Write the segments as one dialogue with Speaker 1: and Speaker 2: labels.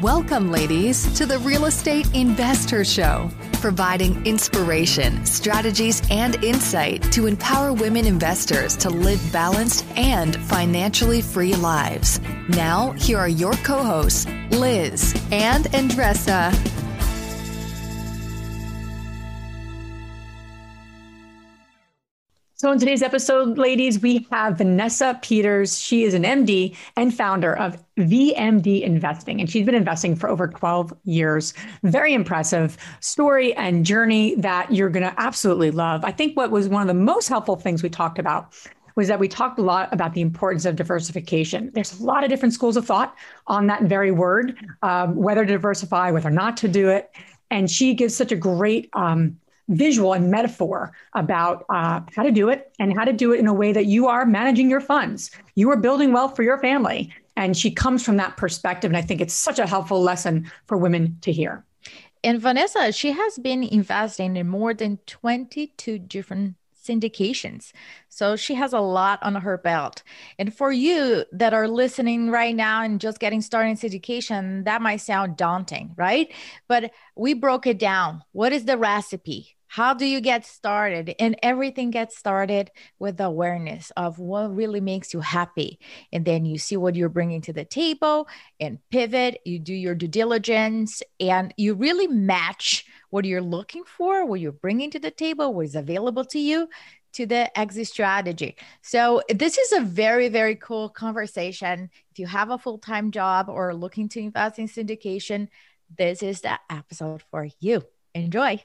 Speaker 1: Welcome, ladies, to the Real Estate Investor Show, providing inspiration, strategies, and insight to empower women investors to live balanced and financially free lives. Now, here are your co hosts, Liz and Andressa.
Speaker 2: So, in today's episode, ladies, we have Vanessa Peters. She is an MD and founder of VMD Investing, and she's been investing for over 12 years. Very impressive story and journey that you're going to absolutely love. I think what was one of the most helpful things we talked about was that we talked a lot about the importance of diversification. There's a lot of different schools of thought on that very word, um, whether to diversify, whether not to do it. And she gives such a great um, visual and metaphor about uh, how to do it and how to do it in a way that you are managing your funds. You are building wealth for your family. And she comes from that perspective. And I think it's such a helpful lesson for women to hear.
Speaker 3: And Vanessa, she has been investing in more than 22 different syndications. So she has a lot on her belt. And for you that are listening right now and just getting started in syndication, that might sound daunting, right? But we broke it down. What is the recipe? How do you get started? And everything gets started with the awareness of what really makes you happy. And then you see what you're bringing to the table and pivot. You do your due diligence and you really match what you're looking for, what you're bringing to the table, what is available to you to the exit strategy. So, this is a very, very cool conversation. If you have a full time job or looking to invest in syndication, this is the episode for you. Enjoy.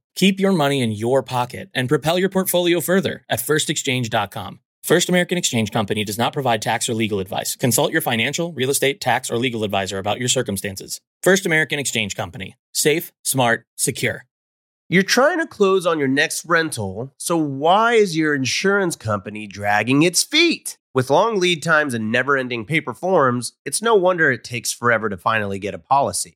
Speaker 4: Keep your money in your pocket and propel your portfolio further at firstexchange.com. First American Exchange Company does not provide tax or legal advice. Consult your financial, real estate, tax, or legal advisor about your circumstances. First American Exchange Company. Safe, smart, secure.
Speaker 5: You're trying to close on your next rental, so why is your insurance company dragging its feet? With long lead times and never ending paper forms, it's no wonder it takes forever to finally get a policy.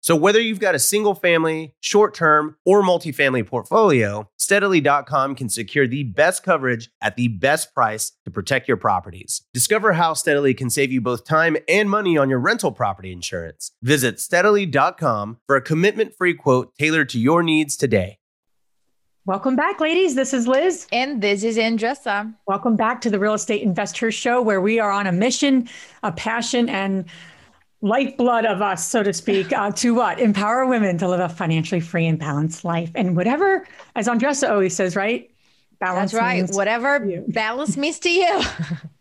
Speaker 5: So whether you've got a single family, short term, or multifamily portfolio, steadily.com can secure the best coverage at the best price to protect your properties. Discover how Steadily can save you both time and money on your rental property insurance. Visit steadily.com for a commitment free quote tailored to your needs today.
Speaker 2: Welcome back, ladies. This is Liz.
Speaker 3: And this is Andressa.
Speaker 2: Welcome back to the Real Estate Investor Show, where we are on a mission, a passion, and lifeblood of us, so to speak, uh, to what? Empower women to live a financially free and balanced life. And whatever, as Andressa always says, right?
Speaker 3: Balance That's right. Whatever balance means to you.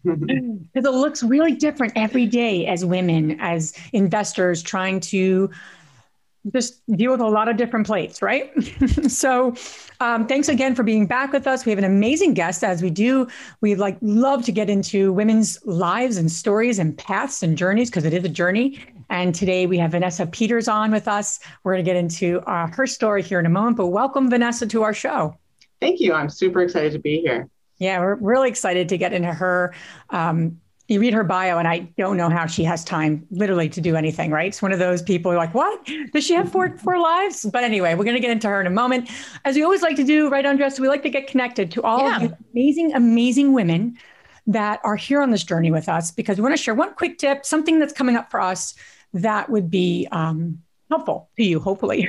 Speaker 2: Because it looks really different every day as women, as investors trying to just deal with a lot of different plates, right? so, um, thanks again for being back with us. We have an amazing guest, as we do. We like love to get into women's lives and stories and paths and journeys because it is a journey. And today we have Vanessa Peters on with us. We're going to get into uh, her story here in a moment. But welcome, Vanessa, to our show.
Speaker 6: Thank you. I'm super excited to be here.
Speaker 2: Yeah, we're really excited to get into her um, you read her bio and I don't know how she has time literally to do anything, right? It's one of those people who are like, what? Does she have four four lives? But anyway, we're gonna get into her in a moment. As we always like to do, right, on Andres, we like to get connected to all yeah. of these amazing, amazing women that are here on this journey with us because we want to share one quick tip, something that's coming up for us that would be um, helpful to you, hopefully.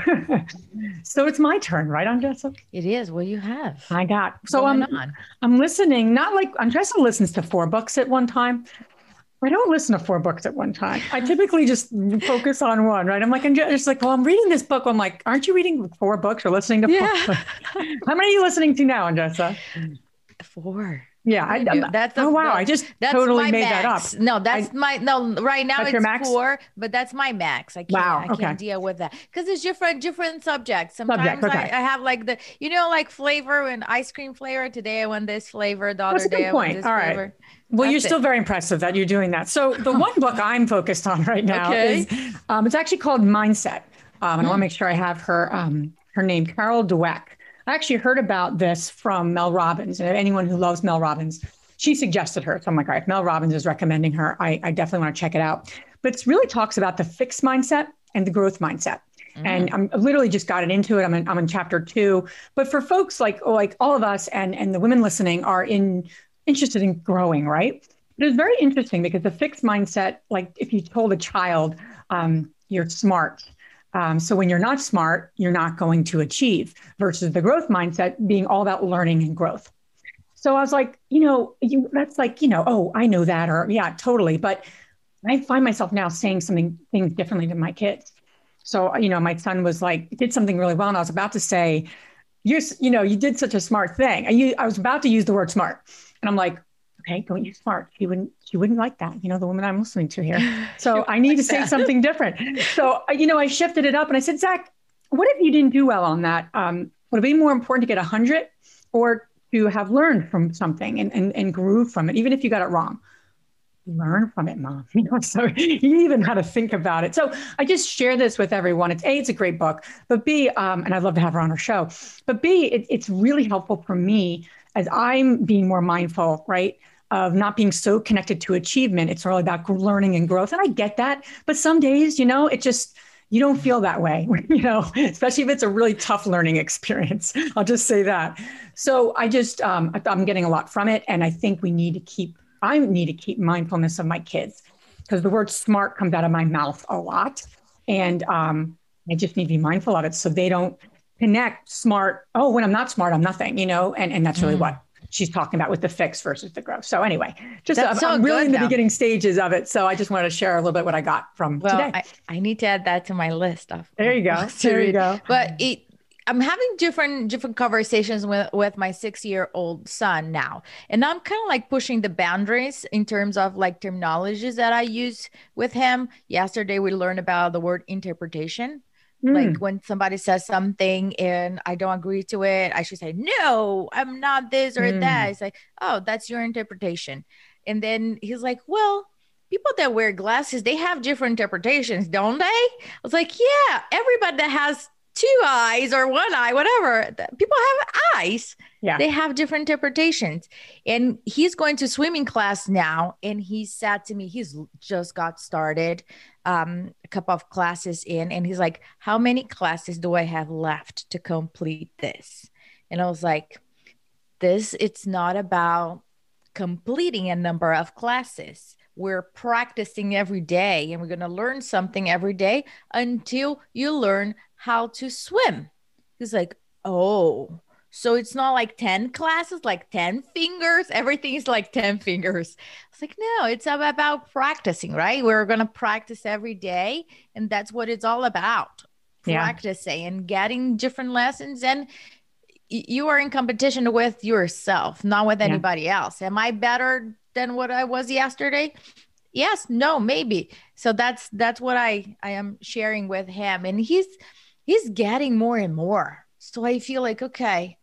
Speaker 2: so it's my turn, right, Andressa?
Speaker 3: It is. What you have?
Speaker 2: I got. So I'm on? I'm listening. Not like Andressa listens to four books at one time. I don't listen to four books at one time. I typically just focus on one, right? I'm like, I'm just like, well, I'm reading this book. I'm like, aren't you reading four books or listening to yeah. How many are you listening to now, Andressa?
Speaker 3: Four.
Speaker 2: Yeah, I, that's a, oh wow! I just totally made
Speaker 3: max.
Speaker 2: that
Speaker 3: up. No, that's I, my no. Right now it's max? four, but that's my max. I can't. Wow, I can't deal with that because it's different, different subjects. Sometimes Subject, okay. I, I, have like the you know like flavor and ice cream flavor. Today I want this flavor. The other day I want this All flavor. Right.
Speaker 2: Well, That's you're still very impressive that you're doing that. So the one book I'm focused on right now okay. is um, it's actually called Mindset, um, and mm. I want to make sure I have her um, her name, Carol Dweck. I actually heard about this from Mel Robbins, and anyone who loves Mel Robbins, she suggested her. So I'm like, all right, Mel Robbins is recommending her. I, I definitely want to check it out. But it really talks about the fixed mindset and the growth mindset. Mm. And I'm I literally just got it into it. I'm in, I'm in chapter two. But for folks like like all of us and and the women listening are in interested in growing, right? But it's very interesting because the fixed mindset, like if you told a child um, you're smart, um, so when you're not smart, you're not going to achieve, versus the growth mindset being all about learning and growth. So I was like, you know, you, that's like, you know, oh, I know that, or yeah, totally. But I find myself now saying something things differently to my kids. So you know, my son was like, did something really well, and I was about to say, you're, you know, you did such a smart thing. I, I was about to use the word smart, and I'm like, okay, don't use smart. She wouldn't, she wouldn't like that. You know, the woman I'm listening to here. So I need like to say something different. So, uh, you know, I shifted it up and I said, Zach, what if you didn't do well on that? Um, would it be more important to get a hundred or to have learned from something and, and, and grew from it, even if you got it wrong? Learn from it, mom. You know, so you even how to think about it. So I just share this with everyone. It's A, it's a great book, but B, um, and I'd love to have her on our show, but B, it, it's really helpful for me as I'm being more mindful, right? Of not being so connected to achievement. It's all about learning and growth. And I get that. But some days, you know, it just, you don't feel that way, you know, especially if it's a really tough learning experience. I'll just say that. So I just, um, I'm getting a lot from it. And I think we need to keep, I need to keep mindfulness of my kids because the word smart comes out of my mouth a lot. And um, I just need to be mindful of it so they don't connect smart. Oh, when I'm not smart, I'm nothing, you know, and, and that's really mm. what she's talking about with the fix versus the growth. So anyway, just I'm, so I'm, really in the beginning stages of it. So I just wanted to share a little bit what I got from well, today.
Speaker 3: I, I need to add that to my list of
Speaker 2: there you go. There you go.
Speaker 3: But it I'm having different different conversations with with my six year old son now, and I'm kind of like pushing the boundaries in terms of like terminologies that I use with him. Yesterday we learned about the word interpretation, Mm. Like when somebody says something and I don't agree to it, I should say, no, I'm not this or mm. that. It's like, oh, that's your interpretation. And then he's like, well, people that wear glasses, they have different interpretations, don't they? I was like, yeah, everybody that has two eyes or one eye, whatever. People have eyes. Yeah. They have different interpretations. And he's going to swimming class now. And he said to me, he's just got started um, a couple of classes in. And he's like, How many classes do I have left to complete this? And I was like, This, it's not about completing a number of classes we're practicing every day and we're going to learn something every day until you learn how to swim. He's like, oh, so it's not like 10 classes, like 10 fingers. Everything is like 10 fingers. It's like, no, it's about practicing, right? We're going to practice every day. And that's what it's all about yeah. practicing and getting different lessons. And you are in competition with yourself, not with anybody yeah. else. Am I better than what I was yesterday? Yes, no, maybe. So that's that's what I I am sharing with him and he's he's getting more and more. So I feel like okay,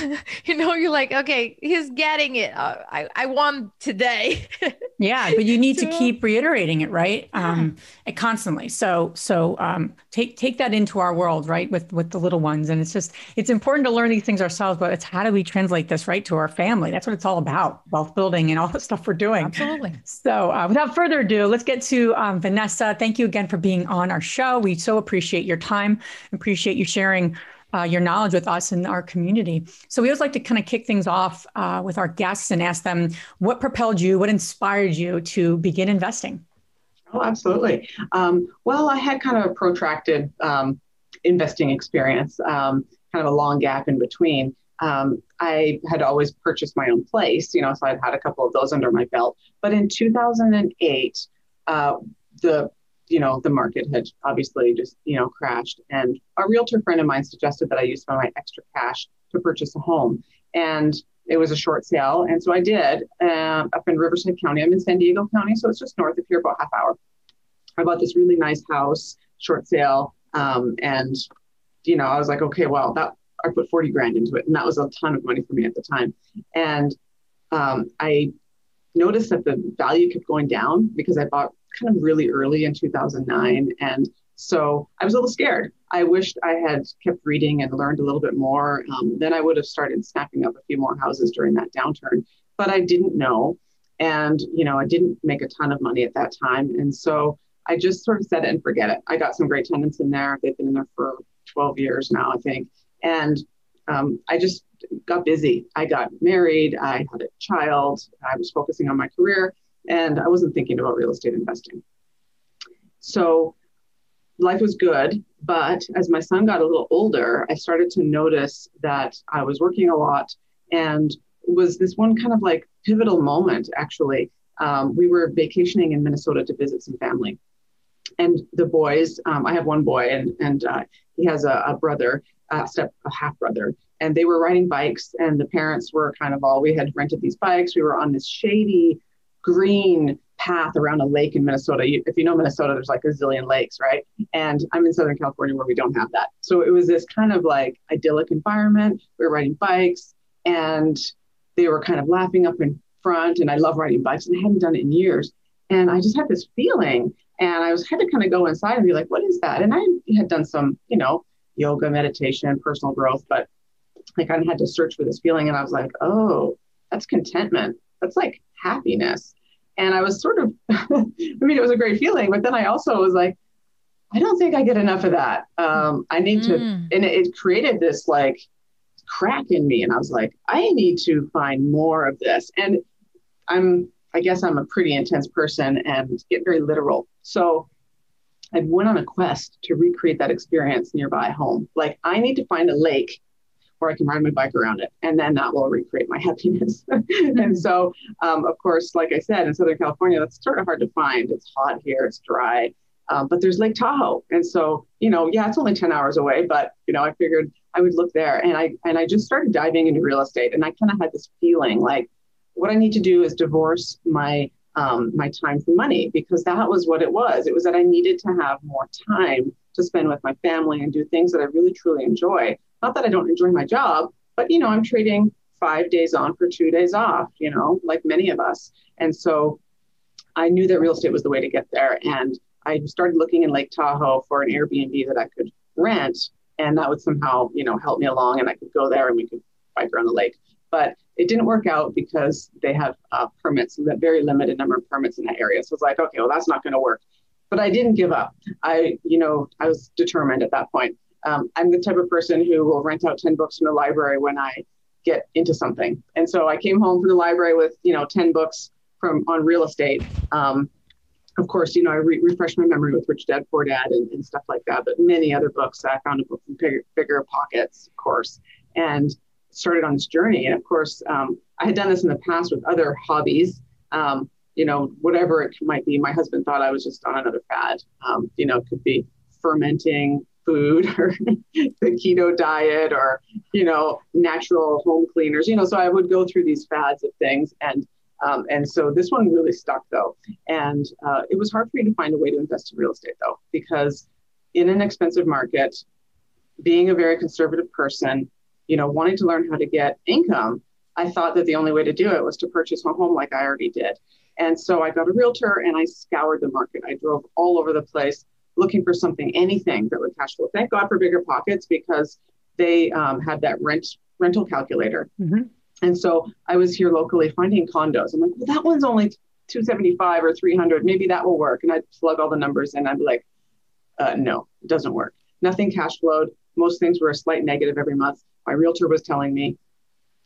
Speaker 3: you know, you're like, okay, he's getting it. Uh, I, I won today.
Speaker 2: yeah, but you need to keep reiterating it, right? Yeah. Um, constantly. So, so um, take take that into our world, right? With with the little ones, and it's just it's important to learn these things ourselves. But it's how do we translate this right to our family? That's what it's all about, wealth building and all the stuff we're doing.
Speaker 3: Absolutely.
Speaker 2: So, uh, without further ado, let's get to um, Vanessa. Thank you again for being on our show. We so appreciate your time. Appreciate you sharing uh, your knowledge with us and our community. So we always like to kind of kick things off uh, with our guests and ask them what propelled you, what inspired you to begin investing.
Speaker 6: Oh, absolutely. Um, well, I had kind of a protracted um, investing experience, um, kind of a long gap in between. Um, I had always purchased my own place, you know, so I'd had a couple of those under my belt. But in 2008, uh, the you know the market had obviously just you know crashed, and a realtor friend of mine suggested that I use some of my extra cash to purchase a home, and it was a short sale, and so I did uh, up in Riverside County. I'm in San Diego County, so it's just north of here, about half hour. I bought this really nice house, short sale, um, and you know I was like, okay, well that I put 40 grand into it, and that was a ton of money for me at the time. And um, I noticed that the value kept going down because I bought kind of really early in 2009. And so I was a little scared. I wished I had kept reading and learned a little bit more. Um, then I would have started snapping up a few more houses during that downturn. But I didn't know. And, you know, I didn't make a ton of money at that time. And so I just sort of set it and forget it. I got some great tenants in there. They've been in there for 12 years now, I think. And um, I just got busy. I got married. I had a child. I was focusing on my career and I wasn't thinking about real estate investing. So life was good. But as my son got a little older, I started to notice that I was working a lot and was this one kind of like pivotal moment actually. Um, we were vacationing in Minnesota to visit some family. And the boys, um, I have one boy and, and uh, he has a, a brother, uh, step, a half brother, and they were riding bikes. And the parents were kind of all, we had rented these bikes. We were on this shady green path around a lake in Minnesota. You, if you know Minnesota, there's like a zillion lakes, right? And I'm in Southern California where we don't have that. So it was this kind of like idyllic environment. We were riding bikes and they were kind of laughing up in front. And I love riding bikes and I hadn't done it in years. And I just had this feeling and I was had to kind of go inside and be like, what is that? And I had done some, you know, yoga, meditation, personal growth, but I kind of had to search for this feeling. And I was like, oh, that's contentment. That's like happiness. And I was sort of, I mean, it was a great feeling, but then I also was like, I don't think I get enough of that. Um, I need mm. to, and it, it created this like crack in me. And I was like, I need to find more of this. And I'm, I guess I'm a pretty intense person and get very literal. So I went on a quest to recreate that experience nearby home. Like, I need to find a lake or I can ride my bike around it, and then that will recreate my happiness. and so, um, of course, like I said, in Southern California, that's sort of hard to find. It's hot here, it's dry, um, but there's Lake Tahoe, and so you know, yeah, it's only ten hours away, but you know, I figured I would look there, and I and I just started diving into real estate, and I kind of had this feeling like what I need to do is divorce my um, my time from money because that was what it was. It was that I needed to have more time to spend with my family and do things that I really truly enjoy. Not that I don't enjoy my job, but you know, I'm trading five days on for two days off, you know, like many of us. And so I knew that real estate was the way to get there. And I started looking in Lake Tahoe for an Airbnb that I could rent. And that would somehow, you know, help me along and I could go there and we could bike around the lake. But it didn't work out because they have uh, permits, a very limited number of permits in that area. So it's like, okay, well, that's not going to work. But I didn't give up. I, you know, I was determined at that point um, I'm the type of person who will rent out 10 books from the library when I get into something. And so I came home from the library with, you know, 10 books from on real estate. Um, of course, you know, I re- refreshed my memory with Rich Dad Poor Dad and, and, stuff like that, but many other books. I found a book from Bigger, Bigger Pockets, of course, and started on this journey. And of course, um, I had done this in the past with other hobbies. Um, you know, whatever it might be. My husband thought I was just on another fad. Um, you know, it could be fermenting, food or the keto diet or you know natural home cleaners you know so i would go through these fads of things and um, and so this one really stuck though and uh, it was hard for me to find a way to invest in real estate though because in an expensive market being a very conservative person you know wanting to learn how to get income i thought that the only way to do it was to purchase a home like i already did and so i got a realtor and i scoured the market i drove all over the place looking for something, anything that would cash flow. Thank God for bigger pockets because they um, have that rent rental calculator. Mm-hmm. And so I was here locally finding condos. I'm like, well, that one's only 275 or 300. Maybe that will work. And I'd plug all the numbers in. I'd be like, uh, no, it doesn't work. Nothing cash flowed. Most things were a slight negative every month. My realtor was telling me,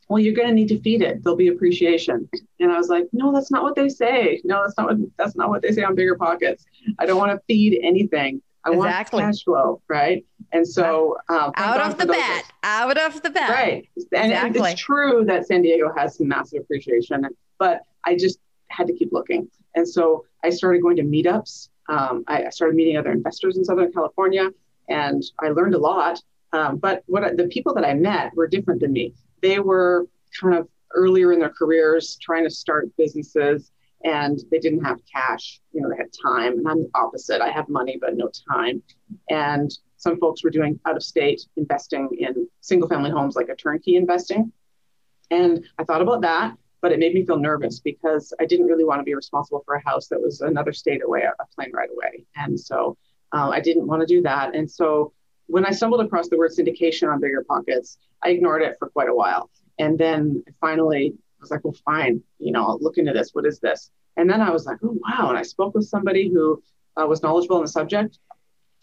Speaker 6: well, you're going to need to feed it. There'll be appreciation. And I was like, no, that's not what they say. No, that's not what that's not what they say on bigger pockets. I don't want to feed anything. I exactly. want cash flow, right? And so
Speaker 3: um, out of the bat, out of the bat,
Speaker 6: right? And, exactly. and it's true that San Diego has some massive appreciation, but I just had to keep looking. And so I started going to meetups. Um, I, I, started meeting other investors in Southern California, and I learned a lot. Um, but what the people that I met were different than me. They were kind of earlier in their careers, trying to start businesses, and they didn't have cash. You know, they had time, and I'm the opposite. I have money but no time. And some folks were doing out of state investing in single family homes, like a turnkey investing. And I thought about that, but it made me feel nervous because I didn't really want to be responsible for a house that was another state away, a plane right away. And so uh, I didn't want to do that. And so when I stumbled across the word syndication on Bigger Pockets, I ignored it for quite a while. And then finally, I was like, well, fine, you know, I'll look into this. What is this? And then I was like, oh, wow. And I spoke with somebody who uh, was knowledgeable in the subject.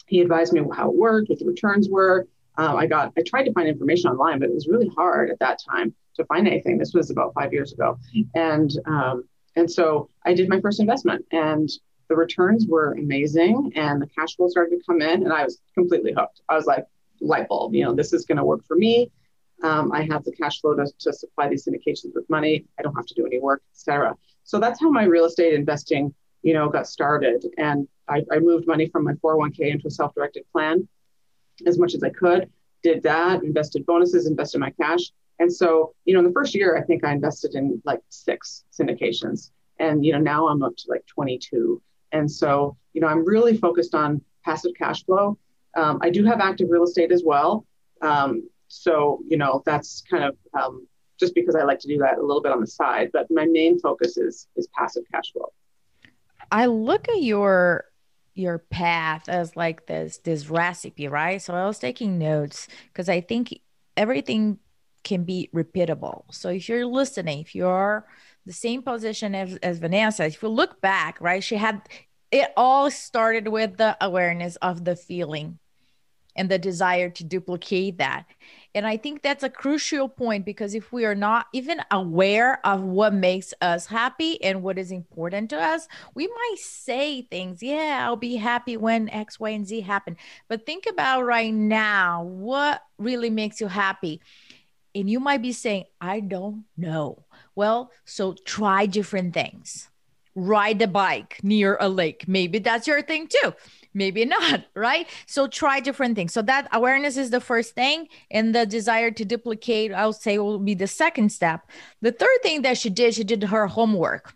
Speaker 6: He advised me how it worked, what the returns were. Um, I got, I tried to find information online, but it was really hard at that time to find anything. This was about five years ago, and um, and so I did my first investment, and the returns were amazing, and the cash flow started to come in, and I was completely hooked. I was like, light bulb, you know, this is going to work for me. Um, I have the cash flow to, to supply these syndications with money. I don't have to do any work, etc. So that's how my real estate investing, you know, got started. And I, I moved money from my 401k into a self-directed plan as much as I could. Did that, invested bonuses, invested my cash. And so, you know, in the first year, I think I invested in like six syndications. And, you know, now I'm up to like 22. And so, you know, I'm really focused on passive cash flow. Um, I do have active real estate as well. Um, so, you know, that's kind of um, just because I like to do that a little bit on the side. But my main focus is is passive cash flow.
Speaker 3: I look at your your path as like this this recipe, right? So I was taking notes because I think everything can be repeatable. So if you're listening, if you're the same position as, as Vanessa, if you look back, right, she had it all started with the awareness of the feeling and the desire to duplicate that. And I think that's a crucial point because if we are not even aware of what makes us happy and what is important to us, we might say things, yeah, I'll be happy when X, Y, and Z happen. But think about right now what really makes you happy. And you might be saying, I don't know. Well, so try different things. Ride a bike near a lake. Maybe that's your thing too. Maybe not right? So try different things. So that awareness is the first thing and the desire to duplicate i'll say will be the second step. The third thing that she did she did her homework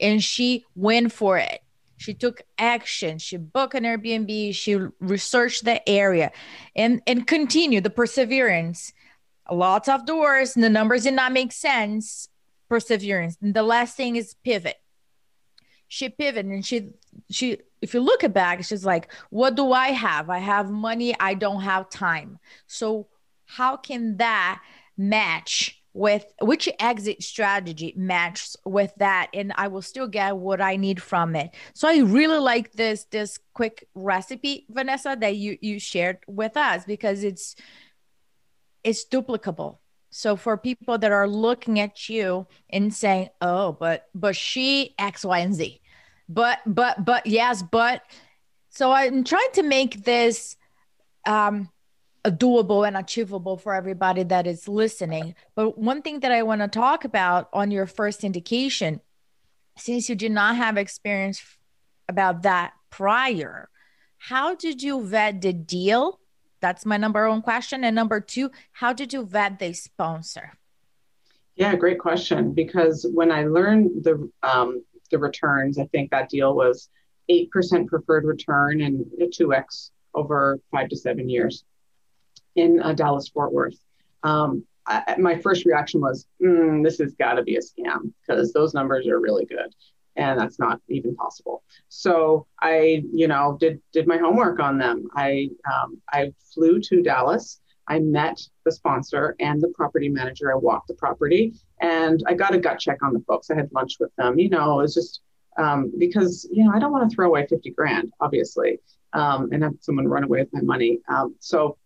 Speaker 3: and she went for it. She took action. She booked an airbnb. She researched the area and and continue the perseverance. Lots of doors. The numbers did not make sense. Perseverance. And the last thing is pivot she pivoted and she she if you look at back she's like what do i have? I have money i don't have time. So how can that match with which exit strategy matches with that? And i will still get what i need from it. So i really like this this quick recipe vanessa that you you shared with us because it's it's duplicable. So for people that are looking at you and saying, "Oh, but but she X, Y, and Z," but but but yes, but so I'm trying to make this um, doable and achievable for everybody that is listening. But one thing that I want to talk about on your first syndication, since you did not have experience about that prior, how did you vet the deal that's my number one question. And number two, how did you vet the sponsor?
Speaker 6: Yeah, great question. Because when I learned the um, the returns, I think that deal was eight percent preferred return and a two x over five to seven years in uh, Dallas Fort Worth. Um, I, my first reaction was, mm, "This has got to be a scam because those numbers are really good." and that's not even possible. So I, you know, did did my homework on them. I um, I flew to Dallas. I met the sponsor and the property manager. I walked the property and I got a gut check on the folks. I had lunch with them. You know, it was just um, because you know I don't want to throw away fifty grand, obviously, um, and have someone run away with my money. Um, so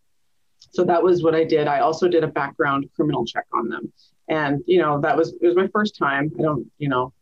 Speaker 6: so that was what I did. I also did a background criminal check on them. And, you know, that was, it was my first time. I don't, you know,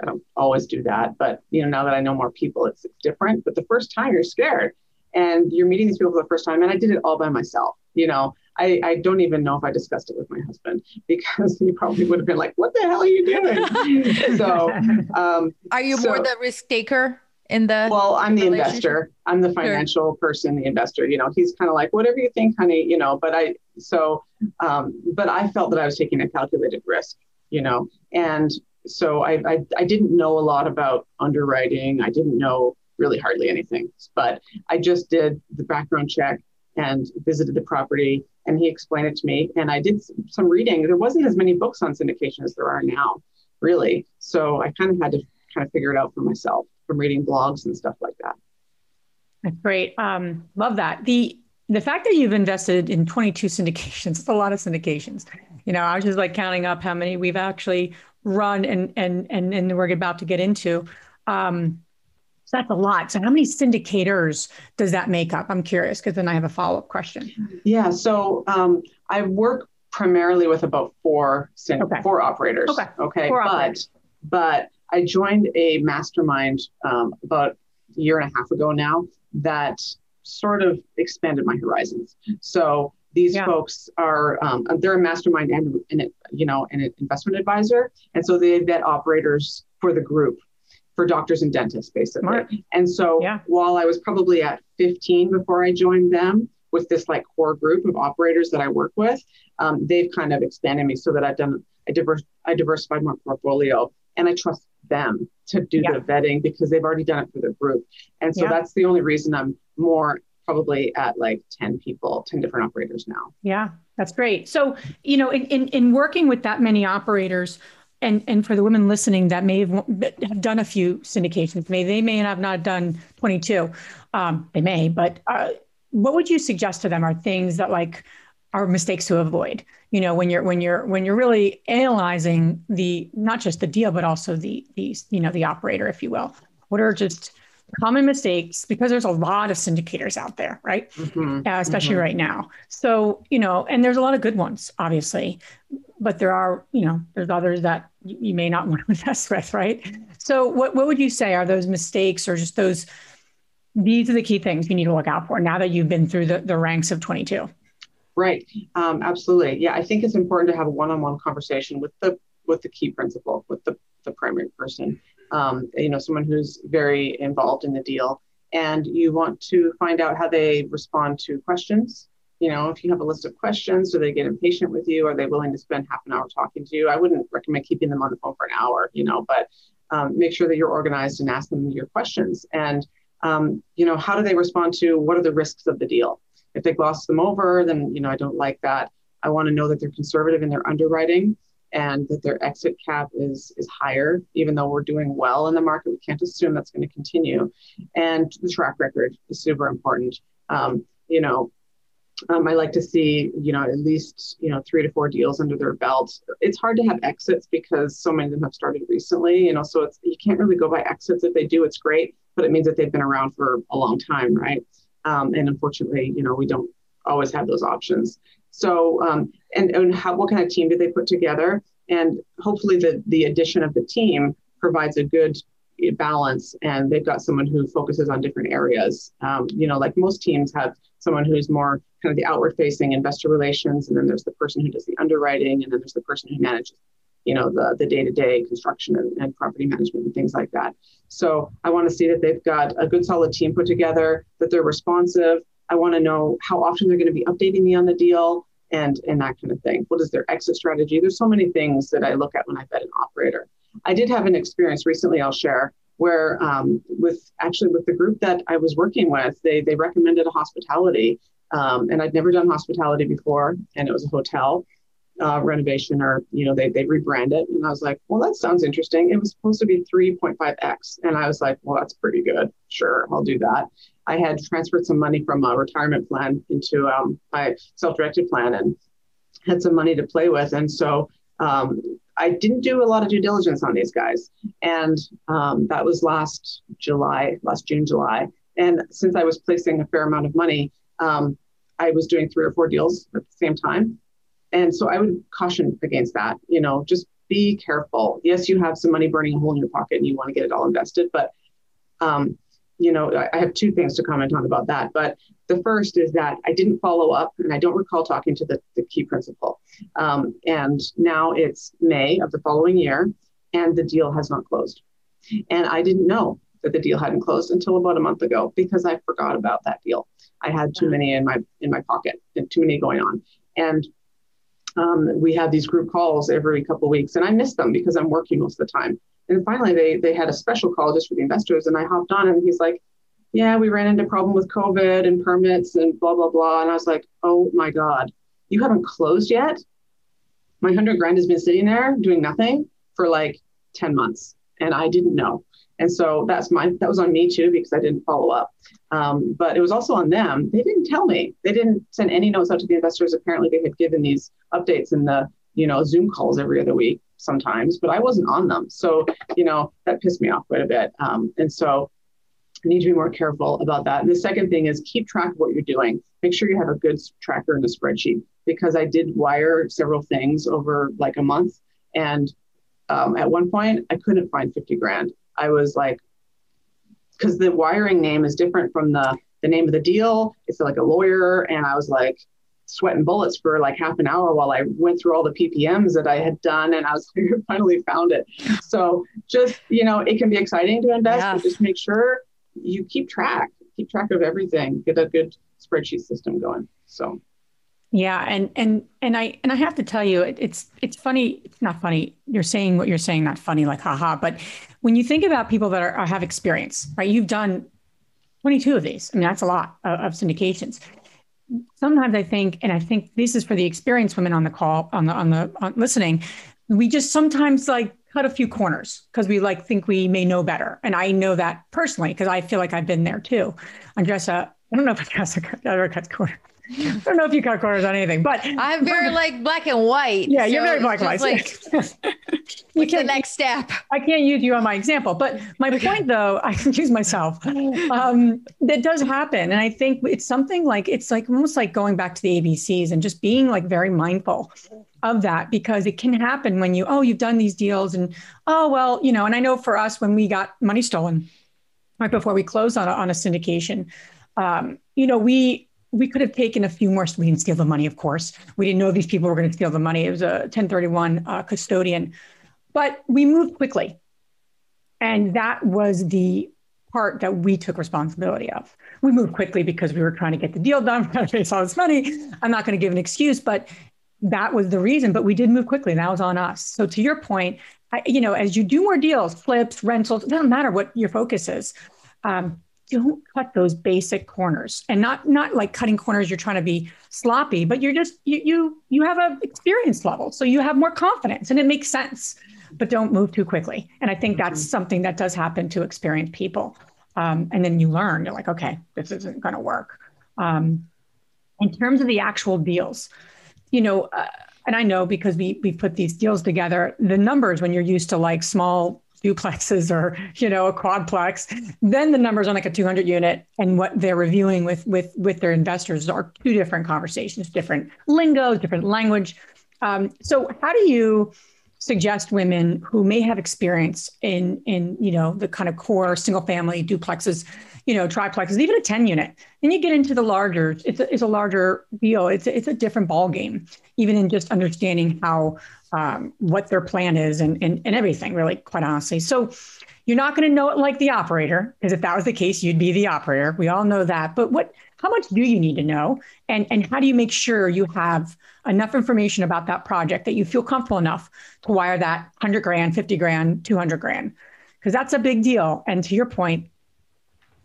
Speaker 6: I don't always do that, but, you know, now that I know more people, it's, it's different. But the first time you're scared and you're meeting these people for the first time. And I did it all by myself. You know, I, I don't even know if I discussed it with my husband because he probably would have been like, what the hell are you doing? so, um,
Speaker 3: are you
Speaker 6: so,
Speaker 3: more the risk taker? in the
Speaker 6: well i'm the investor i'm the financial sure. person the investor you know he's kind of like whatever you think honey you know but i so um, but i felt that i was taking a calculated risk you know and so I, I i didn't know a lot about underwriting i didn't know really hardly anything but i just did the background check and visited the property and he explained it to me and i did some reading there wasn't as many books on syndication as there are now really so i kind of had to kind of figure it out for myself from reading blogs and stuff like that.
Speaker 2: That's great. Um, love that. The the fact that you've invested in 22 syndications, it's a lot of syndications. You know, I was just like counting up how many we've actually run and and and and we're about to get into. Um, that's a lot. So how many syndicators does that make up? I'm curious because then I have a follow up question.
Speaker 6: Yeah. So um, I work primarily with about four okay. four operators. Okay. Okay. Four but operators. but I joined a mastermind um, about a year and a half ago now that sort of expanded my horizons. So these yeah. folks are um, they're a mastermind and, and it, you know an investment advisor, and so they vet operators for the group for doctors and dentists basically. Smart. And so yeah. while I was probably at 15 before I joined them with this like core group of operators that I work with, um, they've kind of expanded me so that I've done I diverse I diversified my portfolio and I trust them to do yeah. the vetting because they've already done it for the group. And so yeah. that's the only reason I'm more probably at like 10 people, 10 different operators now.
Speaker 2: Yeah, that's great. So, you know, in, in, in working with that many operators, and and for the women listening that may have, have done a few syndications, may they may have not done 22, um, they may, but uh, what would you suggest to them are things that like are mistakes to avoid? You know when you're when you're when you're really analyzing the not just the deal but also the the you know the operator if you will. What are just common mistakes? Because there's a lot of syndicators out there right? Mm-hmm. uh, especially mm-hmm. right now. So you know and there's a lot of good ones obviously but there are you know there's others that you may not want to invest with right so what, what would you say are those mistakes or just those these are the key things you need to look out for now that you've been through the, the ranks of 22
Speaker 6: Right. Um, absolutely. Yeah, I think it's important to have a one-on-one conversation with the with the key principal, with the the primary person. Um, you know, someone who's very involved in the deal, and you want to find out how they respond to questions. You know, if you have a list of questions, do they get impatient with you? Are they willing to spend half an hour talking to you? I wouldn't recommend keeping them on the phone for an hour. You know, but um, make sure that you're organized and ask them your questions. And um, you know, how do they respond to what are the risks of the deal? If they gloss them over, then you know I don't like that. I want to know that they're conservative in their underwriting and that their exit cap is is higher, even though we're doing well in the market. We can't assume that's going to continue. And the track record is super important. Um, you know, um, I like to see, you know, at least, you know, three to four deals under their belt. It's hard to have exits because so many of them have started recently, you know, so it's, you can't really go by exits. If they do, it's great, but it means that they've been around for a long time, right? Um, and unfortunately, you know, we don't always have those options. So, um, and, and how, what kind of team do they put together? And hopefully the, the addition of the team provides a good balance and they've got someone who focuses on different areas. Um, you know, like most teams have someone who's more kind of the outward facing investor relations, and then there's the person who does the underwriting, and then there's the person who manages you know the the day-to-day construction and, and, property management and things like that. So i want to see that they've got a good solid team put together that they're responsive. I want to know how often they're going to be updating me on the deal and and that kind of thing. What is their exit strategy? There's so many things that i look at when i vet an operator. I did have an experience recently i'll share where um, with actually with the group that i was working with they they recommended a hospitality um, and i'd never done hospitality before and it was a hotel uh, renovation or you know they they rebrand it and i was like well that sounds interesting. It was supposed to be 3.5x and i was like well that's pretty good. Sure i'll do that. I had transferred some money from a retirement plan into um, my self-directed plan and had some money to play with and so um, i didn't do a lot of due diligence on these guys and um, that was last july last june july and since i was placing a fair amount of money um, I was doing three or four deals at the same time. And so I would caution against that. You know, just be careful. Yes, you have some money burning a hole in your pocket and you want to get it all invested, but um, you know, I have two things to comment on about that. But the first is that I didn't follow up, and I don't recall talking to the, the key principal. Um, and now it's May of the following year, and the deal has not closed. And I didn't know that the deal hadn't closed until about a month ago because I forgot about that deal. I had too many in my in my pocket and too many going on. And um, we had these group calls every couple of weeks, and I missed them because I'm working most of the time. And finally, they they had a special call just for the investors, and I hopped on, and he's like, "Yeah, we ran into problem with COVID and permits and blah blah blah." And I was like, "Oh my god, you haven't closed yet? My hundred grand has been sitting there doing nothing for like ten months, and I didn't know." And so that's my that was on me too because I didn't follow up. Um, but it was also on them. They didn't tell me. They didn't send any notes out to the investors. Apparently, they had given these updates in the you know Zoom calls every other week sometimes, but I wasn't on them. So, you know, that pissed me off quite a bit. Um, and so I need to be more careful about that. And the second thing is keep track of what you're doing. Make sure you have a good tracker in the spreadsheet because I did wire several things over like a month. And um, at one point, I couldn't find 50 grand. I was like, because the wiring name is different from the the name of the deal. It's like a lawyer, and I was like, sweating bullets for like half an hour while I went through all the PPMs that I had done and I was finally found it. So just, you know, it can be exciting to invest, but just make sure you keep track, keep track of everything, get a good spreadsheet system going. So
Speaker 2: yeah, and and and I and I have to tell you, it, it's it's funny. It's not funny. You're saying what you're saying, not funny, like haha. But when you think about people that are, have experience, right? You've done 22 of these. I mean, that's a lot of, of syndications sometimes I think, and I think this is for the experienced women on the call, on the on the on listening, we just sometimes like cut a few corners because we like think we may know better. And I know that personally because I feel like I've been there too. Andressa, I don't know if Andressa ever cuts corners. I don't know if you cut corners on anything, but
Speaker 3: I'm very but, like black and white.
Speaker 2: Yeah, so you're very black and white.
Speaker 3: Like, you can the next step?
Speaker 2: I can't use you on my example, but my point though, I can use myself. Um, that does happen, and I think it's something like it's like almost like going back to the ABCs and just being like very mindful of that because it can happen when you oh you've done these deals and oh well you know and I know for us when we got money stolen right before we closed on a, on a syndication, um, you know we we could have taken a few more. We didn't steal the money, of course. We didn't know these people were going to steal the money. It was a 1031 uh, custodian, but we moved quickly. And that was the part that we took responsibility of. We moved quickly because we were trying to get the deal done, trying to face all this money. I'm not going to give an excuse, but that was the reason. But we did move quickly, and that was on us. So to your point, I, you know, as you do more deals, flips, rentals, it doesn't matter what your focus is. Um, don't cut those basic corners. And not not like cutting corners you're trying to be sloppy but you're just you you you have a experience level. So you have more confidence and it makes sense but don't move too quickly. And i think that's mm-hmm. something that does happen to experienced people. Um, and then you learn you're like okay this isn't going to work. Um, in terms of the actual deals you know uh, and i know because we we put these deals together the numbers when you're used to like small duplexes or you know a quadplex then the numbers on like a 200 unit and what they're reviewing with with with their investors are two different conversations different lingo different language. Um, so how do you suggest women who may have experience in in you know the kind of core single family duplexes you know triplexes even a 10 unit? Then you get into the larger it's a, it's a larger deal. It's a, it's a different ball game even in just understanding how um, what their plan is and, and, and everything, really, quite honestly. So you're not going to know it like the operator, because if that was the case, you'd be the operator. We all know that. But what, how much do you need to know? And, and how do you make sure you have enough information about that project that you feel comfortable enough to wire that 100 grand, 50 grand, 200 grand? Because that's a big deal. And to your point,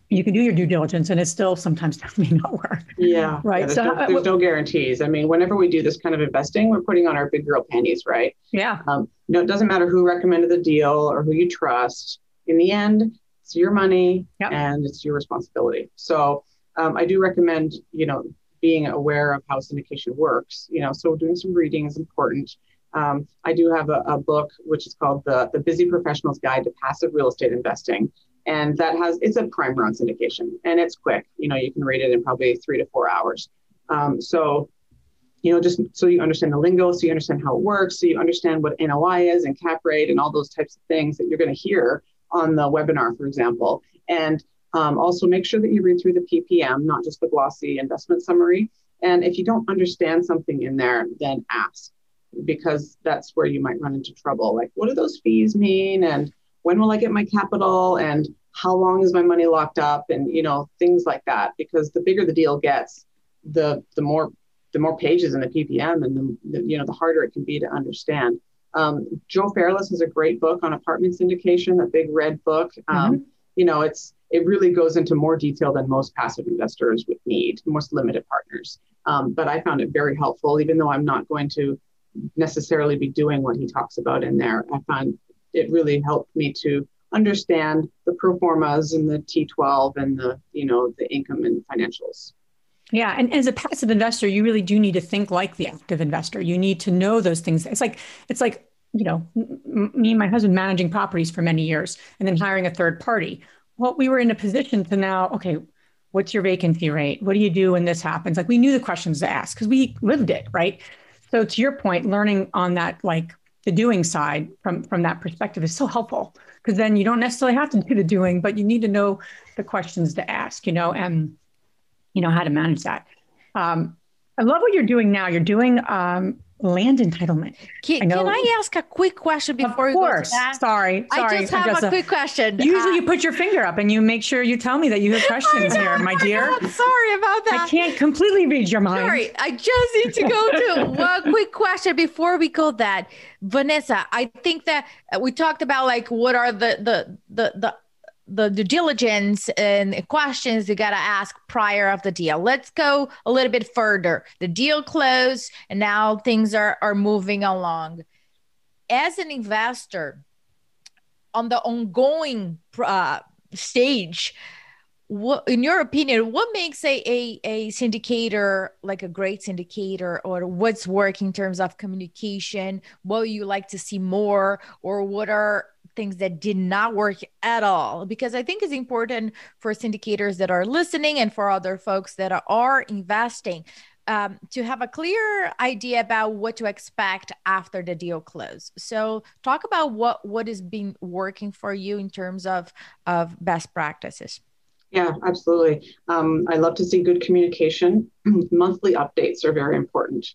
Speaker 2: you can do your due diligence and it still sometimes may not work.
Speaker 6: Yeah.
Speaker 2: Right.
Speaker 6: Yeah, there's, so, no, there's no guarantees. I mean, whenever we do this kind of investing, we're putting on our big girl panties, right?
Speaker 2: Yeah.
Speaker 6: Um, no, it doesn't matter who recommended the deal or who you trust. In the end, it's your money yep. and it's your responsibility. So um, I do recommend, you know, being aware of how syndication works. You know, so doing some reading is important. Um, I do have a, a, book which is called the, the Busy Professional's Guide to Passive Real Estate Investing and that has it's a primer on syndication and it's quick you know you can read it in probably three to four hours Um, so, you know, just so you understand the lingo, so you understand how it works, so you understand what NOI is and cap rate and all those types of things that you're going to hear on the webinar, for example. And um, also make sure that you read through the PPM, not just the glossy investment summary. And if you don't understand something in there, then ask because that's where you might run into trouble. Like, what do those fees mean? And when will I get my capital? And how long is my money locked up? And you know, things like that. Because the bigger the deal gets, the the more the more pages in the PPM, and the, the you know the harder it can be to understand. Um, Joe Fairless has a great book on apartment syndication, a big red book. Um, mm-hmm. You know, it's it really goes into more detail than most passive investors would need, most limited partners. Um, but I found it very helpful, even though I'm not going to necessarily be doing what he talks about in there. I found it really helped me to understand the pro formas and the T12 and the, you know, the income and financials.
Speaker 2: Yeah, and as a passive investor, you really do need to think like the active investor. You need to know those things. It's like it's like you know, me and my husband managing properties for many years, and then hiring a third party. Well, we were in a position to now, okay, what's your vacancy rate? What do you do when this happens? Like we knew the questions to ask because we lived it, right? So to your point, learning on that like the doing side from from that perspective is so helpful because then you don't necessarily have to do the doing, but you need to know the questions to ask, you know, and you know how to manage that. Um, I love what you're doing now. You're doing um, land entitlement.
Speaker 3: Can I, can I, ask a quick question before
Speaker 2: of course.
Speaker 3: we go to that?
Speaker 2: Sorry, sorry.
Speaker 3: I just have a quick question.
Speaker 2: Usually, um, you put your finger up and you make sure you tell me that you have questions here, my dear.
Speaker 3: God, sorry about that.
Speaker 2: I can't completely read your mind.
Speaker 3: Sorry, I just need to go to one quick question before we go that. Vanessa, I think that we talked about like what are the the the the the due diligence and questions you got to ask prior of the deal. Let's go a little bit further. The deal closed and now things are, are moving along. As an investor on the ongoing uh, stage, what in your opinion what makes a, a a syndicator like a great syndicator or what's working in terms of communication what you like to see more or what are things that did not work at all because i think it's important for syndicators that are listening and for other folks that are investing um, to have a clear idea about what to expect after the deal close. So, talk about what what is being working for you in terms of of best practices.
Speaker 6: Yeah, absolutely. Um, I love to see good communication. Monthly updates are very important,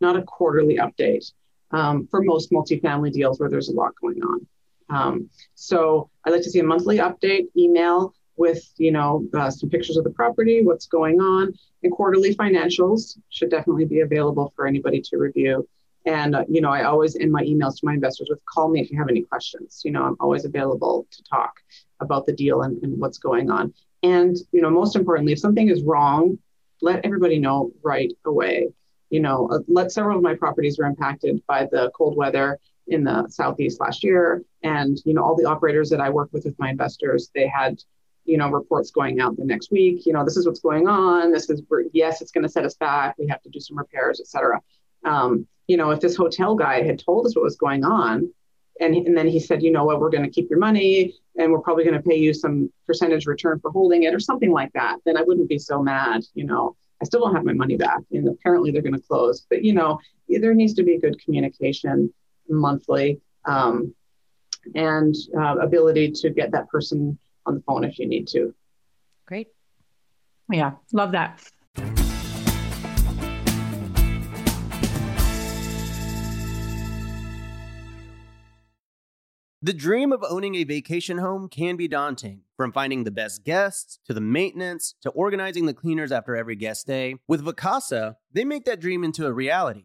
Speaker 6: not a quarterly update um, for most multifamily deals where there's a lot going on. Um, so I like to see a monthly update email with you know uh, some pictures of the property, what's going on, and quarterly financials should definitely be available for anybody to review. And uh, you know, I always in my emails to my investors with call me if you have any questions. You know, I'm always available to talk about the deal and, and what's going on. And, you know, most importantly, if something is wrong, let everybody know right away. You know, uh, let several of my properties were impacted by the cold weather in the southeast last year, and you know, all the operators that I work with with my investors, they had, you know, reports going out the next week. You know, this is what's going on. This is yes, it's going to set us back. We have to do some repairs, et cetera. Um, you know, if this hotel guy had told us what was going on, and, and then he said, you know what, we're going to keep your money and we're probably going to pay you some percentage return for holding it or something like that, then I wouldn't be so mad. You know, I still don't have my money back and apparently they're going to close. But, you know, there needs to be good communication monthly um, and uh, ability to get that person on the phone if you need to.
Speaker 3: Great.
Speaker 2: Yeah, love that.
Speaker 5: The dream of owning a vacation home can be daunting. From finding the best guests, to the maintenance, to organizing the cleaners after every guest day. With Vacasa, they make that dream into a reality.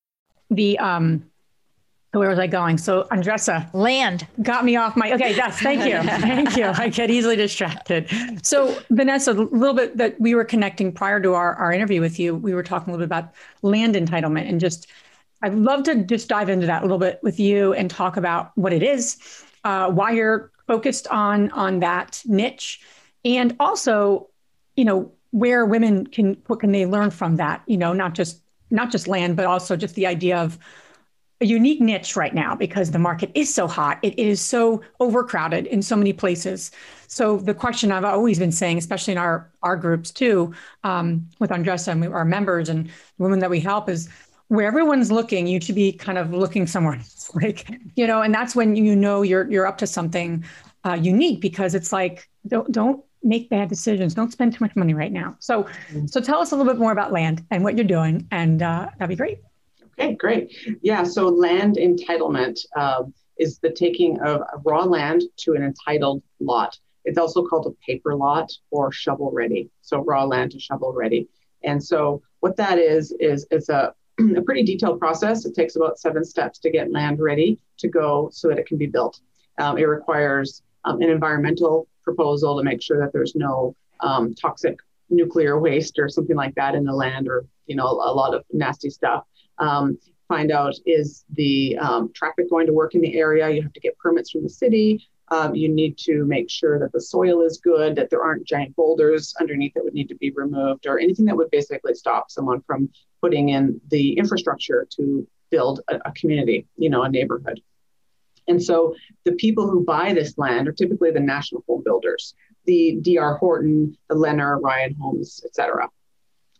Speaker 2: the um where was I going? So Andresa
Speaker 3: land
Speaker 2: got me off my okay. Yes, thank you, thank you. I get easily distracted. So Vanessa, a little bit that we were connecting prior to our, our interview with you. We were talking a little bit about land entitlement and just I'd love to just dive into that a little bit with you and talk about what it is, uh, why you're focused on on that niche, and also, you know, where women can what can they learn from that? You know, not just not just land, but also just the idea of a unique niche right now because the market is so hot. It is so overcrowded in so many places. So the question I've always been saying, especially in our our groups too, um, with Andresa and our members and women that we help, is where everyone's looking, you should be kind of looking somewhere. like you know, and that's when you know you're you're up to something uh, unique because it's like don't don't make bad decisions. Don't spend too much money right now. So, mm-hmm. so tell us a little bit more about land and what you're doing, and uh, that'd be great.
Speaker 6: Okay, great. Yeah, so land entitlement um, is the taking of raw land to an entitled lot. It's also called a paper lot or shovel ready. So raw land to shovel ready. And so what that is is it's a a pretty detailed process. It takes about seven steps to get land ready to go so that it can be built. Um, it requires um, an environmental proposal to make sure that there's no um, toxic nuclear waste or something like that in the land or you know a lot of nasty stuff. Um, find out is the um, traffic going to work in the area? You have to get permits from the city. Um, you need to make sure that the soil is good that there aren't giant boulders underneath that would need to be removed or anything that would basically stop someone from putting in the infrastructure to build a, a community you know a neighborhood and so the people who buy this land are typically the national home builders, the DR Horton, the Lennar, Ryan Homes, et cetera.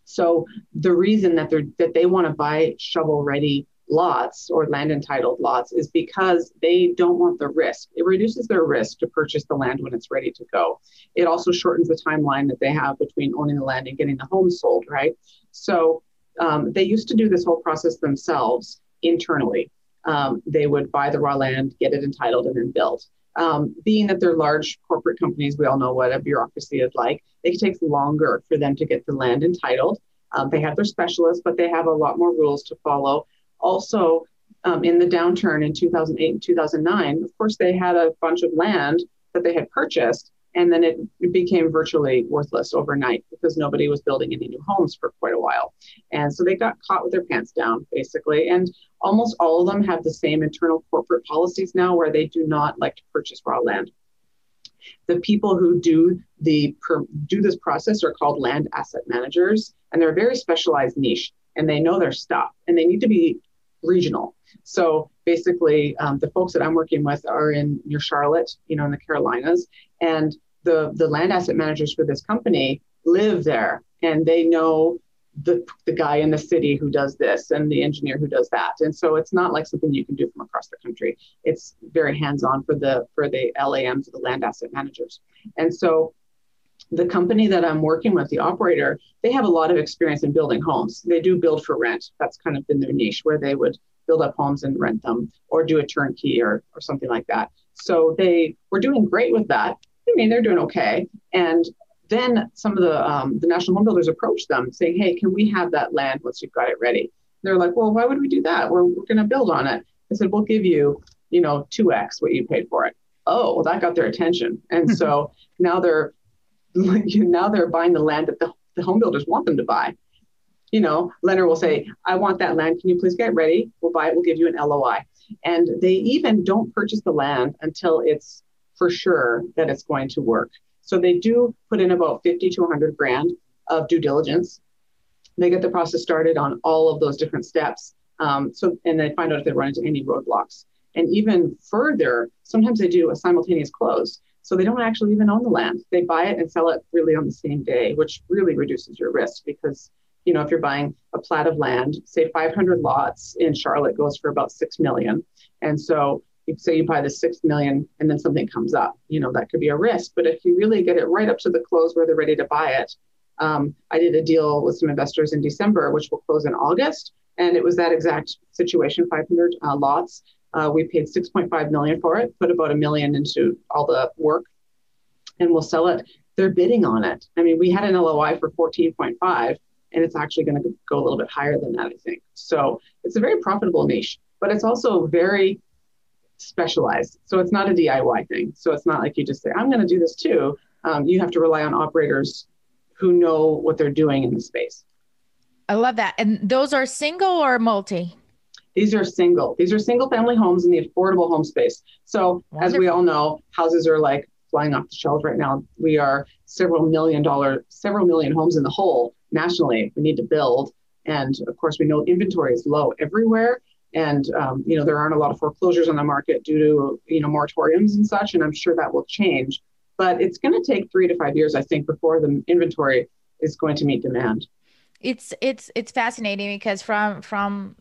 Speaker 6: So the reason that they're that they want to buy shovel ready lots or land entitled lots is because they don't want the risk. It reduces their risk to purchase the land when it's ready to go. It also shortens the timeline that they have between owning the land and getting the home sold, right? So um, they used to do this whole process themselves internally um, they would buy the raw land, get it entitled, and then build. Um, being that they're large corporate companies, we all know what a bureaucracy is like. It takes longer for them to get the land entitled. Um, they have their specialists, but they have a lot more rules to follow. Also, um, in the downturn in 2008 and 2009, of course, they had a bunch of land that they had purchased and then it, it, became virtually worthless overnight because nobody was building any new homes for quite a while and so they got caught with their pants down basically and almost all of them have the same internal corporate policies now where they do not like to purchase raw land. The people who do the per, do this process are called land asset managers and they're a very specialized niche and they know their stuff and they need to be regional. So basically, um, the folks that I'm working with are in near Charlotte, you know, in the Carolinas, and the the land asset managers for this company live there, and they know the the guy in the city who does this and the engineer who does that. And so it's not like something you can do from across the country. It's very hands on for the for the LAMs, the land asset managers. And so the company that I'm working with, the operator, they have a lot of experience in building homes. They do build for rent. That's kind of been their niche where they would build up homes and rent them or do a turnkey or, or something like that. So they were doing great with that. I mean, they're doing okay. And then some of the um, the national home builders approached them saying, "Hey, can we have that land once you've got it ready?" They're like, "Well, why would we do that? We're, we're going to build on it." I said, "We'll give you, you know, two x what you paid for it." Oh, well, that got their attention, and so now they're now they're buying the land that the, the home builders want them to buy you know, Lennar will say, I want that land. Can you please get ready? We'll buy it. We'll give you an LOI. And they even don't purchase the land until it's for sure that it's going to work. So they do put in about 50 to 100 grand of due diligence. They get the process started on all of those different steps. Um, so, and they find out if they run into any roadblocks. And even further, sometimes they do a simultaneous close. So they don't actually even own the land. They buy it and sell it really on the same day, which really reduces your risk because you know, if you're buying a plat of land, say 500 lots in Charlotte goes for about 6 million. And so you say you buy the 6 million and then something comes up, you know, that could be a risk. But if you really get it right up to the close where they're ready to buy it, um, I did a deal with some investors in December, which will close in August. And it was that exact situation, 500 uh, lots. Uh, we paid 6.5 million for it, put about a million into all the work, and we'll sell it. They're bidding on it. I mean, we had an LOI for 14.5 and it's actually going to go a little bit higher than that, I think. So it's a very profitable niche, but it's also very specialized. So it's not a DIY thing. So it's not like you just say, I'm going to do this too. Um, you have to rely on operators who know what they're doing in the space.
Speaker 3: I love that. And those are single or multi?
Speaker 6: These are single. These are single family homes in the affordable home space. So Wonderful. as we all know, houses are like flying off the shelves right now. We are several million dollar, several million homes in the hole nationally we need to build. And of course, we know inventory is low everywhere. And um, you know there aren't a lot of foreclosures on the market due to you know moratoriums and such. And I'm sure that will change. But it's going to take three to five years, I think, before the inventory is going to meet demand.
Speaker 3: It's it's it's fascinating because from from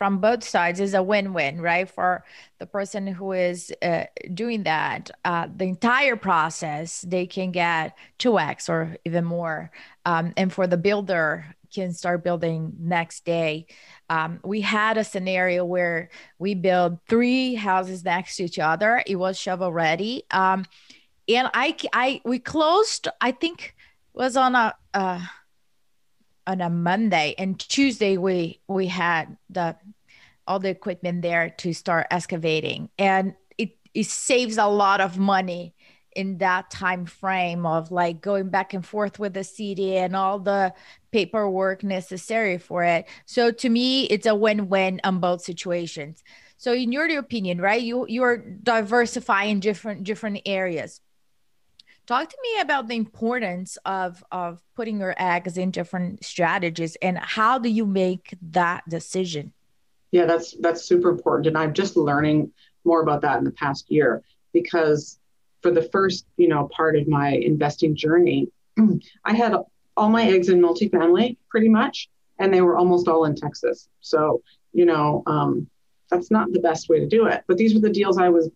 Speaker 3: from both sides is a win-win right for the person who is uh, doing that uh, the entire process they can get 2x or even more um, and for the builder can start building next day. Um, we had a scenario where we built three houses next to each other. It was shovel ready um, and i i we closed i think was on a uh, on a Monday and Tuesday we we had the all the equipment there to start excavating. And it it saves a lot of money in that time frame of like going back and forth with the city and all the paperwork necessary for it. So to me, it's a win-win on both situations. So in your opinion, right, you you're diversifying different different areas. Talk to me about the importance of of putting your eggs in different strategies and how do you make that decision?
Speaker 6: Yeah, that's that's super important, and I'm just learning more about that in the past year because for the first you know part of my investing journey, I had all my eggs in multifamily pretty much, and they were almost all in Texas. So you know um, that's not the best way to do it. But these were the deals I was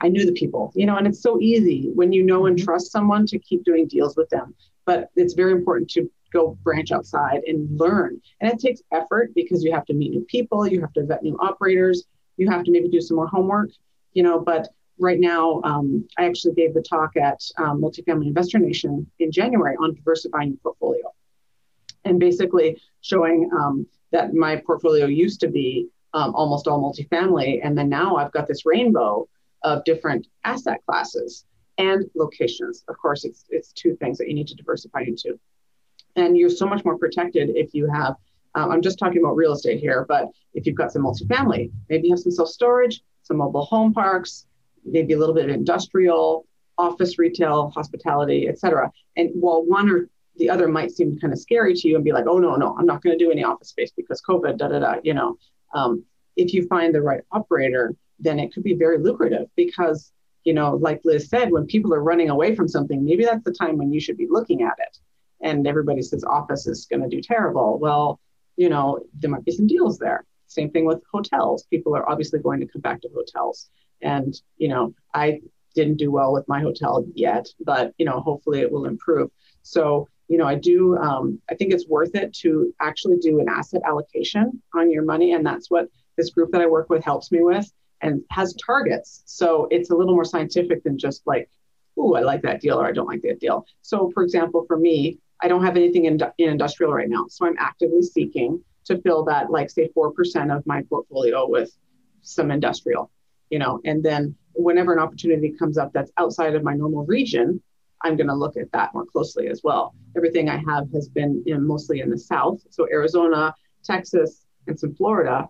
Speaker 6: I knew the people, you know, and it's so easy when you know and trust someone to keep doing deals with them. But it's very important to go branch outside and learn. And it takes effort because you have to meet new people, you have to vet new operators, you have to maybe do some more homework, you know. But right now, um, I actually gave the talk at um, Multifamily Investor Nation in January on diversifying your portfolio and basically showing um, that my portfolio used to be um, almost all multifamily. And then now I've got this rainbow of different asset classes and locations. Of course, it's it's two things that you need to diversify into, and you're so much more protected if you have. Um, I'm just talking about real estate here, but if you've got some multifamily, maybe you have some self storage, some mobile home parks, maybe a little bit of industrial, office, retail, hospitality, etc. And while one or the other might seem kind of scary to you and be like, oh no, no, I'm not going to do any office space because COVID, da da da. You know, um, if you find the right operator, then it could be very lucrative because, you know, like Liz said, when people are running away from something, maybe that's the time when you should be looking at it. And everybody says office is going to do terrible. Well, you know, there might be some deals there. Same thing with hotels. People are obviously going to come back to hotels. And, you know, I didn't do well with my hotel yet, but, you know, hopefully it will improve. So, you know, I do, um, I think it's worth it to actually do an asset allocation on your money. And that's what this group that I work with helps me with and has targets. So it's a little more scientific than just like, oh, I like that deal or I don't like that deal. So, for example, for me, I don't have anything in, in industrial right now. So I'm actively seeking to fill that, like, say, 4% of my portfolio with some industrial, you know, and then whenever an opportunity comes up that's outside of my normal region, I'm going to look at that more closely as well. Everything I have has been in, mostly in the South. So Arizona, Texas, and some Florida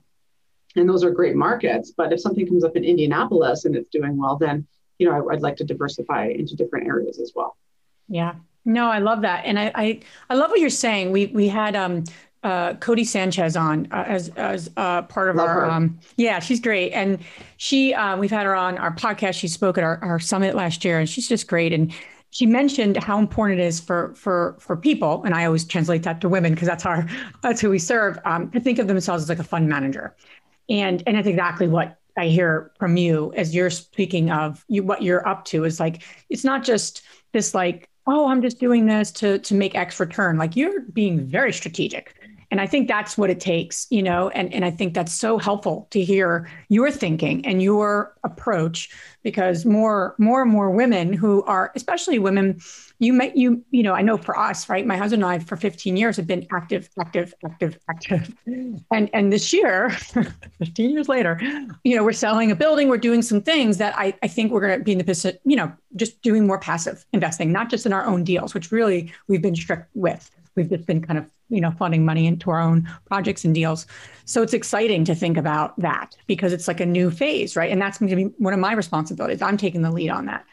Speaker 6: and those are great markets. But if something comes up in Indianapolis and it's doing well, then you know I, would like to diversify into different areas as well.
Speaker 2: Yeah, no, I love that, and I I, I love what you're saying. We we had um uh, Codie Sanchez on uh, as as uh, part of Love our um, yeah she's great. And she uh, we've had her on our podcast. She spoke at our, our summit last year and she's just great. And she mentioned how important it is for for for people, and I always translate that to women because that's our that's who we serve. Um, to think of themselves as like a fund manager, and and that's exactly what I hear from you as you're speaking of you what you're up to is like it's not just this like oh I'm just doing this to to make X return. Like you're being very strategic and i think that's what it takes you know and, and i think that's so helpful to hear your thinking and your approach because more more and more women who are especially women you may you you know i know for us right my husband and i for 15 years have been active active active active. And and this year 15 years later you know we're selling a building we're doing some things that i, I think we're to be in the position you know just doing more passive investing not just in our own deals which really we've been strict with. We've just been kind of you know funding money into our own projects and deals. So it's exciting to think about that because it's like a new phase right? And that's going to be one of my responsibilities. I'm taking the lead on that.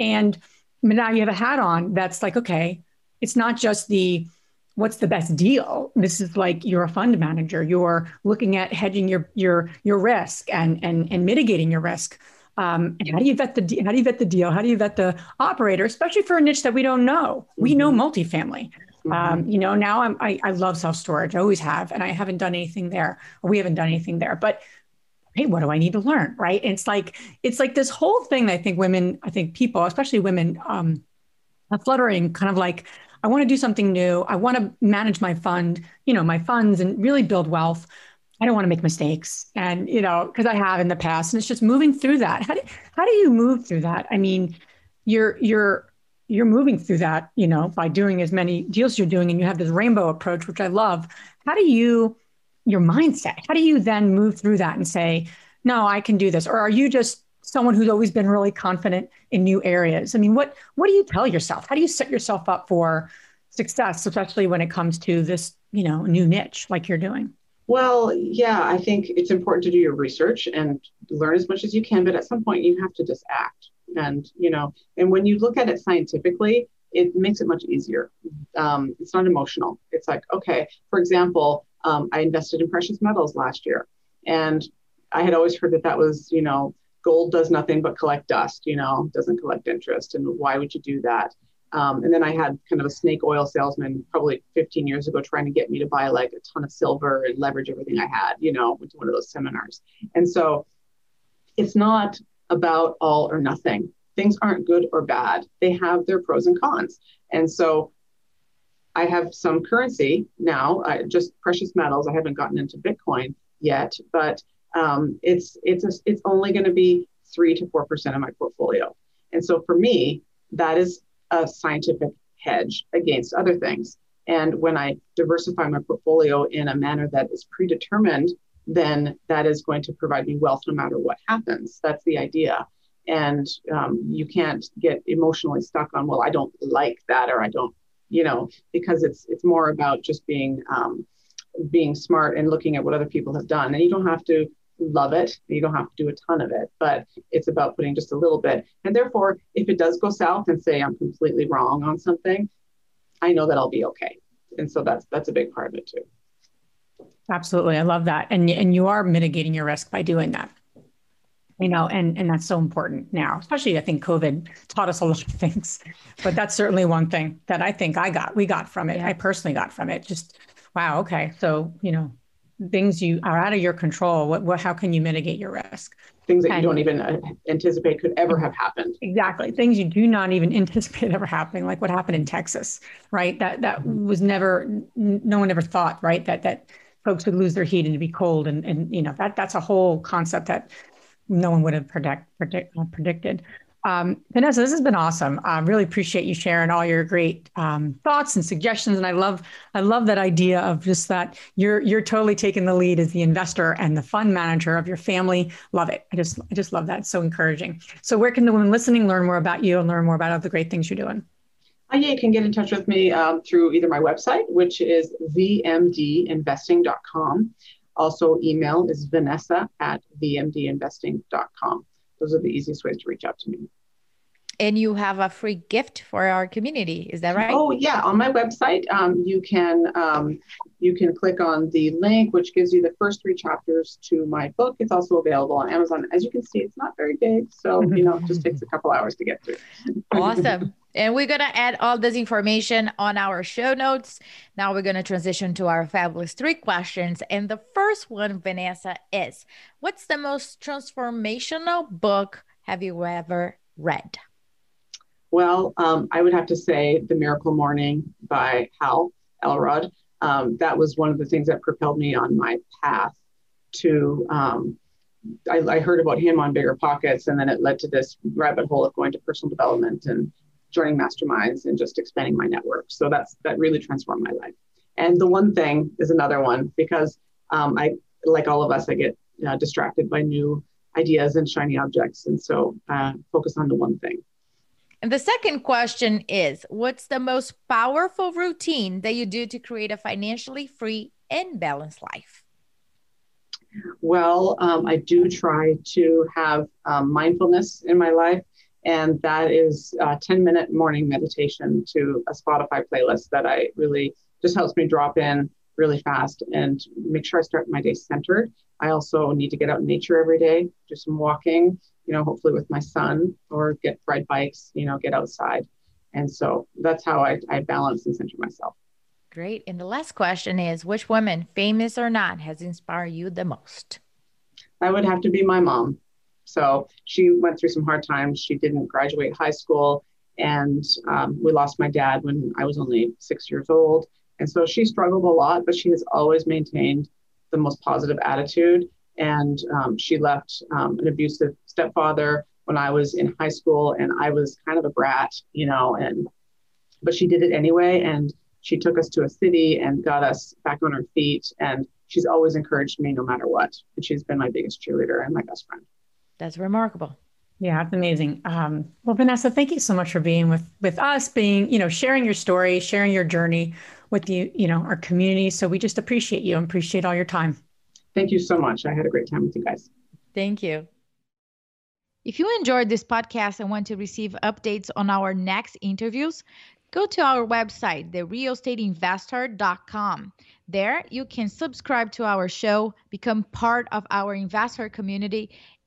Speaker 2: And now you have a hat on that's like okay it's not just the what's the best deal? This is like you're a fund manager. You're looking at hedging your your your risk and and and mitigating your risk. Um, and how do you vet the how do you vet the deal? How do you vet the operator especially for a niche that we don't know? We know mm-hmm. multifamily mm-hmm. Um, you know, now I'm, I, I love self storage. I always have, and I haven't done anything there, or we haven't done anything there. But hey, what do I need to learn? Right? And it's like it's like this whole thing. I think women, I think people, especially women, um, are fluttering, kind of like I want to do something new. I want to manage my fund, you know, my funds, and really build wealth. I don't want to make mistakes, and you know, because I have in the past, and it's just moving through that. How do how do you move through that? I mean, you're you're you're moving through that, you know, by doing as many deals you're doing and you have this rainbow approach, which I love. How do you, your mindset, how do you then move through that and say, no, I can do this? Or are you just someone who's always been really confident in new areas? I mean, what, what do you tell yourself? How do you set yourself up for success, especially when it comes to this, you know, new niche like you're doing?
Speaker 6: Well, yeah, I think it's important to do your research and learn as much as you can, but at some point you have to just act and you know and when you look at it scientifically it makes it much easier. Um, it's not emotional. It's like okay for example um, i invested in precious metals last year and i had always heard that that was you know gold does nothing but collect dust you know doesn't collect interest and why would you do that? Um, and then i had kind of a snake oil salesman probably 15 years ago trying to get me to buy like a ton of silver and leverage everything i had you know went to one of those seminars. And so it's not about all or nothing. Things aren't good or bad, they have their pros and cons. And so I have some currency now, uh, just precious metals. I haven't gotten into Bitcoin yet, but um, it's it's a, it's only going to be three to four percent of my portfolio. And so for me, that is a scientific hedge against other things. And when I diversify my portfolio in a manner that is predetermined then that is going to provide me wealth no matter what happens. That's the idea. And um, you can't get emotionally stuck on, well, I don't like that, or I don't, you know, because it's it's more about just being um, being smart and looking at what other people have done. And you don't have to love it. You don't have to do a ton of it, but it's about putting just a little bit. And therefore, if it does go south and say I'm completely wrong on something, I know that I'll be okay. And so that's that's a big part of it too.
Speaker 2: Absolutely. I love that. And and you are mitigating your risk by doing that. You know, and and that's so important now, especially I think COVID taught us a lot of things. But that's certainly one thing that I think I got, we got from it. Yeah. I personally got from it. Just wow, okay. So, you know, things you are out of your control. What, what how can you mitigate your risk?
Speaker 6: Things that and, you don't even uh, anticipate could ever have happened.
Speaker 2: Exactly. Things you do not even anticipate ever happening, like what happened in Texas, right? That that was never no one ever thought, right? That that folks would lose their heat and be cold. And, and you know, that that's a whole concept that no one would have predict, predict, uh, predicted. Um, Vanessa, this has been awesome. I really appreciate you sharing all your great um, thoughts and suggestions. And I love, I love that idea of just that you're you're totally taking the lead as the investor and the fund manager of your family. Love it. I just I just love that. It's so encouraging. So where can the women listening learn more about you and learn more about all the great things you're doing?
Speaker 6: Uh, yeah, you can get in touch with me um, through either my website, which is vmdinvesting.com. Also, email is vanessa at vmdinvesting.com. Those are the easiest ways to reach out to me.
Speaker 3: And you have a free gift for our community. Is that right?
Speaker 6: Oh yeah, on my website, um, you can um, you can click on the link, which gives you the first three chapters to my book. It's also available on Amazon. As you can see, it's not very big, so you know, it just takes a couple hours to get through.
Speaker 3: awesome. And we're going to add all this information on our show notes. Now we're going to transition to our fabulous three questions. And the first one, Vanessa, is What's the most transformational book have you ever read?
Speaker 6: Well, um, I would have to say The Miracle Morning by Hal Elrod. Um, that was one of the things that propelled me on my path to. Um, I, I, heard about him on Bigger Pockets, and then it led to this rabbit hole of going to personal development and joining masterminds and just expanding my network. So that's that really transformed my life. And the one thing is another one because um, I, like all of us, I get uh, distracted by new ideas and shiny objects, and so uh, focus on the one thing.
Speaker 3: And the second question is What's the most powerful routine that you do to create a financially free and balanced life?
Speaker 6: Well, um, I do try to have um, mindfulness in my life, and that is a 10 minute morning meditation to a Spotify playlist that I really just helps me drop in really fast and make sure I start my day centered. I also need to get out in nature every day, do some walking, you know, hopefully with my son or get ride bikes, you know, get outside. And so that's how I, I balance and center myself.
Speaker 3: Great. And the last question is which woman, famous or not, has inspired you the most?
Speaker 6: That would have to be my mom. So she went through some hard times. She didn't graduate high school, and um, we lost my dad when I was only six years old. And so she struggled a lot, but she has always maintained the most positive attitude and um, she left um, an abusive stepfather when I was in high school, and I was kind of a brat, you know, and but she did it anyway, and she took us to a city and got us back on our feet, and she's always encouraged me no matter what, and she's been my biggest cheerleader and my best friend.
Speaker 3: That's remarkable.
Speaker 2: Yeah, it's amazing. Um, well, Vanessa, thank you so much for being with with us, being you know sharing your story, sharing your journey with you, you know, our community. So we just appreciate you and appreciate all your time.
Speaker 6: Thank you so much. I had a great time with you guys.
Speaker 3: Thank you. If you enjoyed this podcast and want to receive updates on our next interviews, go to our website, therealestateinvesther.com. There, you can subscribe to our show, become part of our investor community,